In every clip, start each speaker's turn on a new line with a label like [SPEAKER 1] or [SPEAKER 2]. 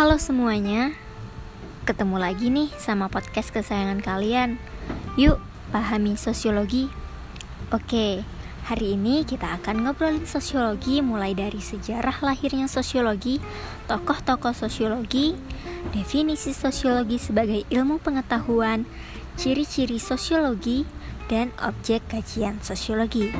[SPEAKER 1] Halo semuanya, ketemu lagi nih sama podcast kesayangan kalian. Yuk, pahami sosiologi. Oke, hari ini kita akan ngobrolin sosiologi mulai dari sejarah lahirnya sosiologi, tokoh-tokoh sosiologi, definisi sosiologi sebagai ilmu pengetahuan, ciri-ciri sosiologi, dan objek kajian sosiologi.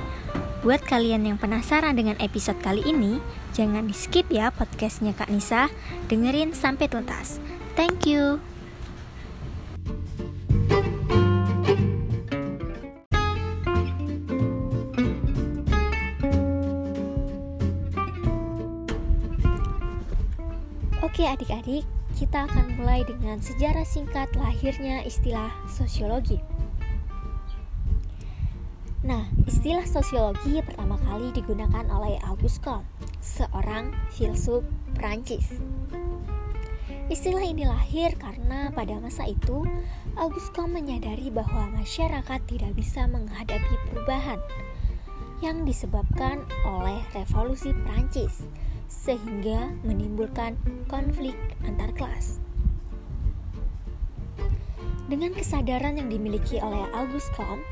[SPEAKER 1] Buat kalian yang penasaran dengan episode kali ini, jangan di skip ya podcastnya Kak Nisa, dengerin sampai tuntas. Thank you. Oke adik-adik, kita akan mulai dengan sejarah singkat lahirnya istilah sosiologi. Nah, istilah sosiologi pertama kali digunakan oleh Auguste Comte, seorang filsuf Prancis. Istilah ini lahir karena pada masa itu Auguste Comte menyadari bahwa masyarakat tidak bisa menghadapi perubahan yang disebabkan oleh revolusi Prancis sehingga menimbulkan konflik antar kelas. Dengan kesadaran yang dimiliki oleh Auguste Comte,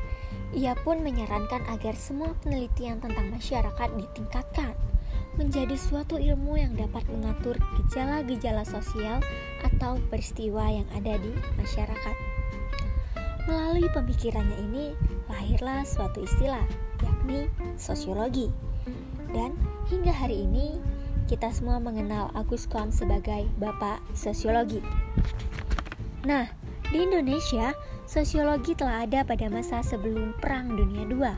[SPEAKER 1] ia pun menyarankan agar semua penelitian tentang masyarakat ditingkatkan menjadi suatu ilmu yang dapat mengatur gejala-gejala sosial atau peristiwa yang ada di masyarakat. Melalui pemikirannya ini, lahirlah suatu istilah, yakni sosiologi. Dan hingga hari ini, kita semua mengenal Agus Comte sebagai Bapak Sosiologi. Nah, di Indonesia, Sosiologi telah ada pada masa sebelum Perang Dunia II,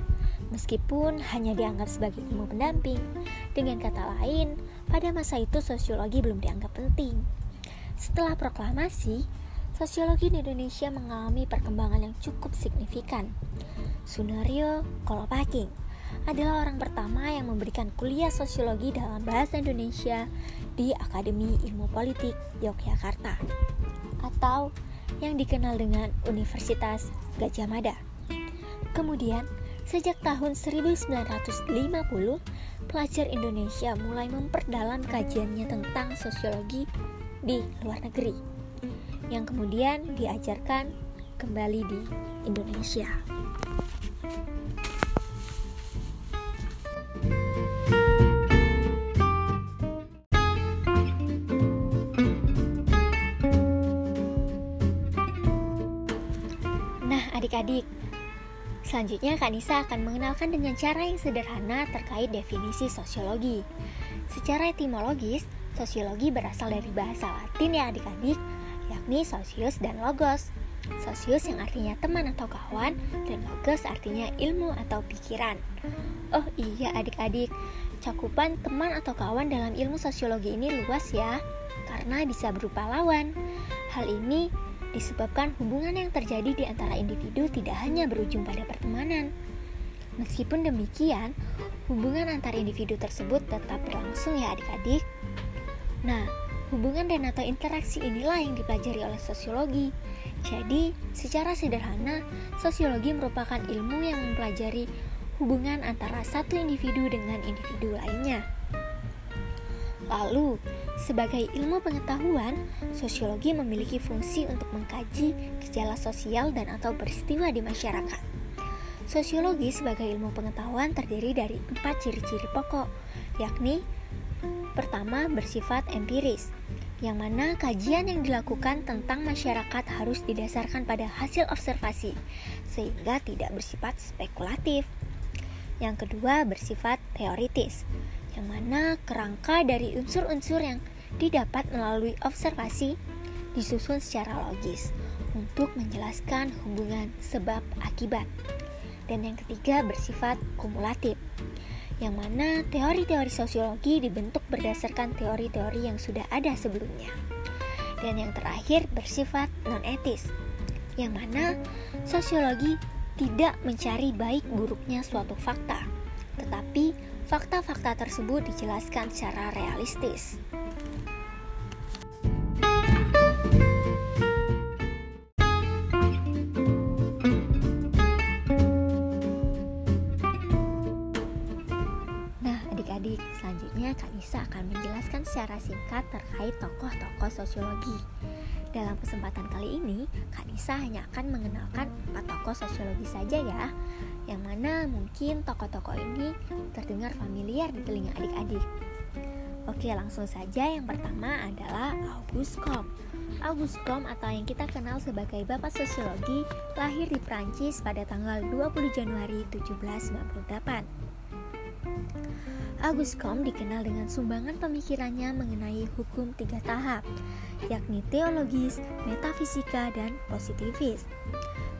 [SPEAKER 1] meskipun hanya dianggap sebagai ilmu pendamping. Dengan kata lain, pada masa itu sosiologi belum dianggap penting. Setelah proklamasi, sosiologi di Indonesia mengalami perkembangan yang cukup signifikan. Sunario Kolopaking adalah orang pertama yang memberikan kuliah sosiologi dalam bahasa Indonesia di Akademi Ilmu Politik Yogyakarta atau yang dikenal dengan Universitas Gajah Mada. Kemudian, sejak tahun 1950, pelajar Indonesia mulai memperdalam kajiannya tentang sosiologi di luar negeri, yang kemudian diajarkan kembali di Indonesia. Adik-adik. Selanjutnya Kak Nisa akan mengenalkan dengan cara yang sederhana terkait definisi sosiologi. Secara etimologis, sosiologi berasal dari bahasa Latin ya adik-adik, yakni sosius dan logos. Sosius yang artinya teman atau kawan, dan logos artinya ilmu atau pikiran. Oh iya adik-adik, cakupan teman atau kawan dalam ilmu sosiologi ini luas ya, karena bisa berupa lawan. Hal ini disebabkan hubungan yang terjadi di antara individu tidak hanya berujung pada pertemanan. Meskipun demikian, hubungan antar individu tersebut tetap berlangsung ya adik-adik. Nah, hubungan dan atau interaksi inilah yang dipelajari oleh sosiologi. Jadi, secara sederhana, sosiologi merupakan ilmu yang mempelajari hubungan antara satu individu dengan individu lainnya. Lalu, sebagai ilmu pengetahuan, sosiologi memiliki fungsi untuk mengkaji gejala sosial dan atau peristiwa di masyarakat. Sosiologi sebagai ilmu pengetahuan terdiri dari empat ciri-ciri pokok, yakni pertama bersifat empiris, yang mana kajian yang dilakukan tentang masyarakat harus didasarkan pada hasil observasi, sehingga tidak bersifat spekulatif. Yang kedua bersifat teoritis, yang mana kerangka dari unsur-unsur yang didapat melalui observasi disusun secara logis untuk menjelaskan hubungan sebab akibat. Dan yang ketiga bersifat kumulatif, yang mana teori-teori sosiologi dibentuk berdasarkan teori-teori yang sudah ada sebelumnya. Dan yang terakhir bersifat non-etis, yang mana sosiologi tidak mencari baik buruknya suatu fakta, tetapi fakta-fakta tersebut dijelaskan secara realistis. Sosiologi. Dalam kesempatan kali ini, Kak Nisa hanya akan mengenalkan empat tokoh sosiologi saja ya, yang mana mungkin tokoh-tokoh ini terdengar familiar di telinga adik-adik. Oke, langsung saja yang pertama adalah Auguste Comte. Auguste Comte atau yang kita kenal sebagai Bapak Sosiologi lahir di Prancis pada tanggal 20 Januari 1798. Auguste Comte dikenal dengan sumbangan pemikirannya mengenai hukum tiga tahap, yakni teologis, metafisika, dan positivis.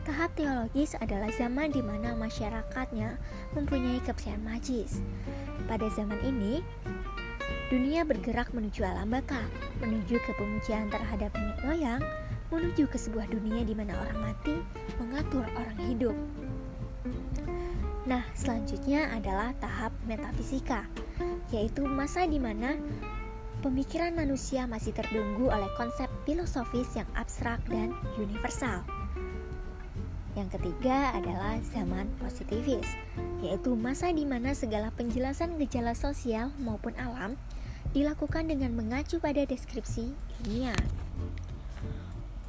[SPEAKER 1] Tahap teologis adalah zaman di mana masyarakatnya mempunyai kepercayaan magis. Pada zaman ini, dunia bergerak menuju alam baka, menuju ke pemujaan terhadap nenek moyang, menuju ke sebuah dunia di mana orang mati mengatur orang hidup. Nah, selanjutnya adalah tahap metafisika, yaitu masa di mana pemikiran manusia masih terbelenggu oleh konsep filosofis yang abstrak dan universal. Yang ketiga adalah zaman positivis, yaitu masa di mana segala penjelasan gejala sosial maupun alam dilakukan dengan mengacu pada deskripsi ilmiah.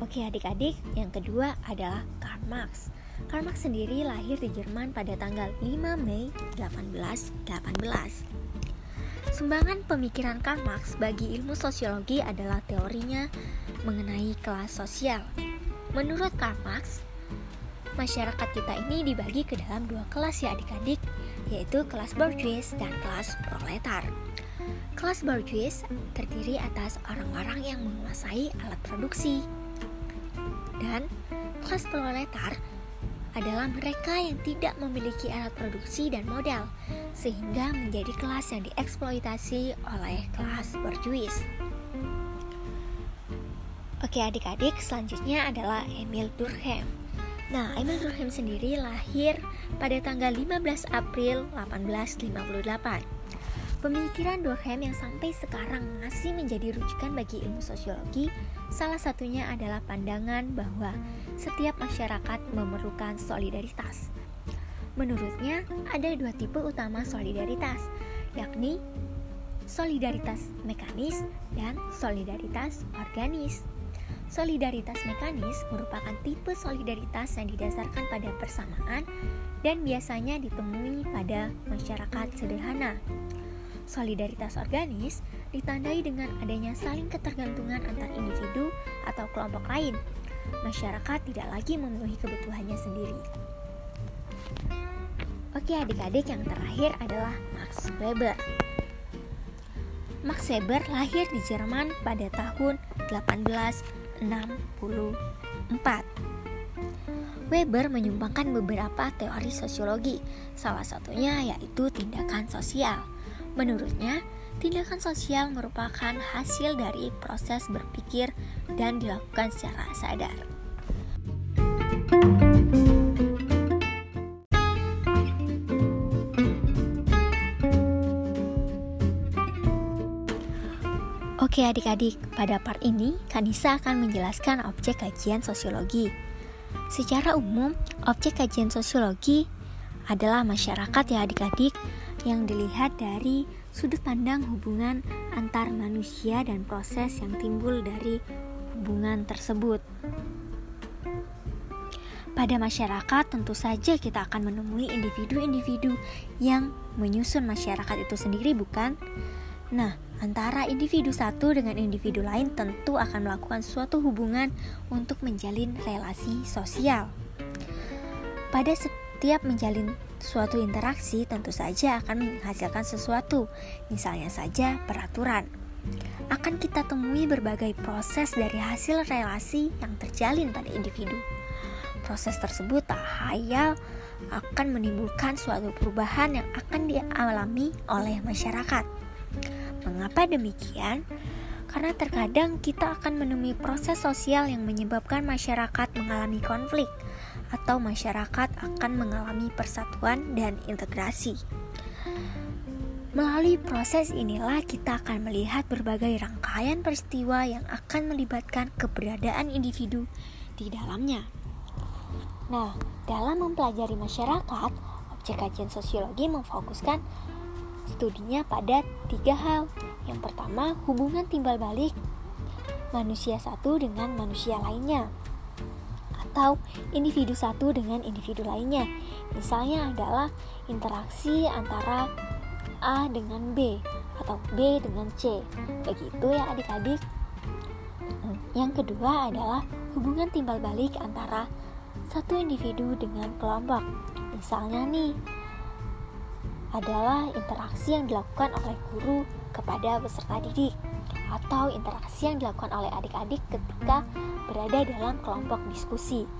[SPEAKER 1] Oke adik-adik, yang kedua adalah Karl Marx Karl Marx sendiri lahir di Jerman pada tanggal 5 Mei 1818. Sumbangan pemikiran Karl Marx bagi ilmu sosiologi adalah teorinya mengenai kelas sosial. Menurut Karl Marx, masyarakat kita ini dibagi ke dalam dua kelas ya adik-adik, yaitu kelas bourgeois dan kelas proletar. Kelas bourgeois terdiri atas orang-orang yang menguasai alat produksi. Dan kelas proletar adalah mereka yang tidak memiliki alat produksi dan modal, sehingga menjadi kelas yang dieksploitasi oleh kelas berjuis. Oke adik-adik, selanjutnya adalah Emil Durkheim. Nah, Emil Durkheim sendiri lahir pada tanggal 15 April 1858. Pemikiran Durkheim yang sampai sekarang masih menjadi rujukan bagi ilmu sosiologi, salah satunya adalah pandangan bahwa setiap masyarakat memerlukan solidaritas. Menurutnya, ada dua tipe utama solidaritas, yakni solidaritas mekanis dan solidaritas organis. Solidaritas mekanis merupakan tipe solidaritas yang didasarkan pada persamaan dan biasanya ditemui pada masyarakat sederhana. Solidaritas organis ditandai dengan adanya saling ketergantungan antar individu atau kelompok lain. Masyarakat tidak lagi memenuhi kebutuhannya sendiri. Oke adik-adik yang terakhir adalah Max Weber. Max Weber lahir di Jerman pada tahun 1864. Weber menyumbangkan beberapa teori sosiologi, salah satunya yaitu tindakan sosial. Menurutnya, tindakan sosial merupakan hasil dari proses berpikir dan dilakukan secara sadar. Oke adik-adik, pada part ini Kanisa akan menjelaskan objek kajian sosiologi. Secara umum, objek kajian sosiologi adalah masyarakat ya adik-adik yang dilihat dari sudut pandang hubungan antar manusia dan proses yang timbul dari hubungan tersebut. Pada masyarakat, tentu saja kita akan menemui individu-individu yang menyusun masyarakat itu sendiri, bukan? Nah, antara individu satu dengan individu lain tentu akan melakukan suatu hubungan untuk menjalin relasi sosial. Pada setiap menjalin suatu interaksi tentu saja akan menghasilkan sesuatu, misalnya saja peraturan. Akan kita temui berbagai proses dari hasil relasi yang terjalin pada individu. Proses tersebut tak hayal akan menimbulkan suatu perubahan yang akan dialami oleh masyarakat. Mengapa demikian? Karena terkadang kita akan menemui proses sosial yang menyebabkan masyarakat mengalami konflik atau masyarakat akan mengalami persatuan dan integrasi. Melalui proses inilah kita akan melihat berbagai rangkaian peristiwa yang akan melibatkan keberadaan individu di dalamnya. Nah, dalam mempelajari masyarakat, objek kajian sosiologi memfokuskan studinya pada tiga hal. Yang pertama, hubungan timbal balik manusia satu dengan manusia lainnya atau individu satu dengan individu lainnya. Misalnya adalah interaksi antara A dengan B atau B dengan C. Begitu ya adik-adik. Yang kedua adalah hubungan timbal balik antara satu individu dengan kelompok. Misalnya nih, adalah interaksi yang dilakukan oleh guru kepada peserta didik atau interaksi yang dilakukan oleh adik-adik ketika berada dalam kelompok diskusi.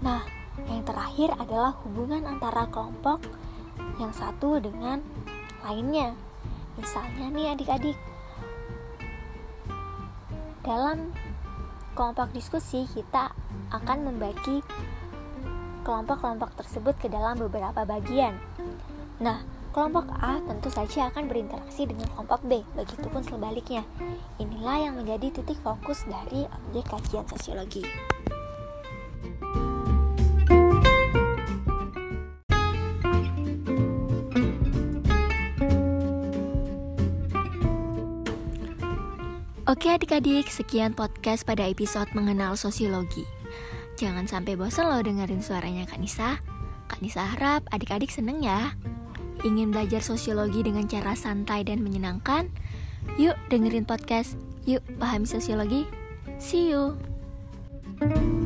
[SPEAKER 1] Nah, yang terakhir adalah hubungan antara kelompok yang satu dengan lainnya. Misalnya nih adik-adik, dalam kelompok diskusi kita akan membagi kelompok-kelompok tersebut ke dalam beberapa bagian. Nah, Kelompok A tentu saja akan berinteraksi dengan kelompok B, begitupun sebaliknya. Inilah yang menjadi titik fokus dari objek kajian sosiologi. Oke adik-adik, sekian podcast pada episode mengenal sosiologi. Jangan sampai bosan loh dengerin suaranya Kak Nisa. Kak Nisa harap adik-adik seneng ya. Ingin belajar sosiologi dengan cara santai dan menyenangkan? Yuk dengerin podcast. Yuk pahami sosiologi. See you. thank you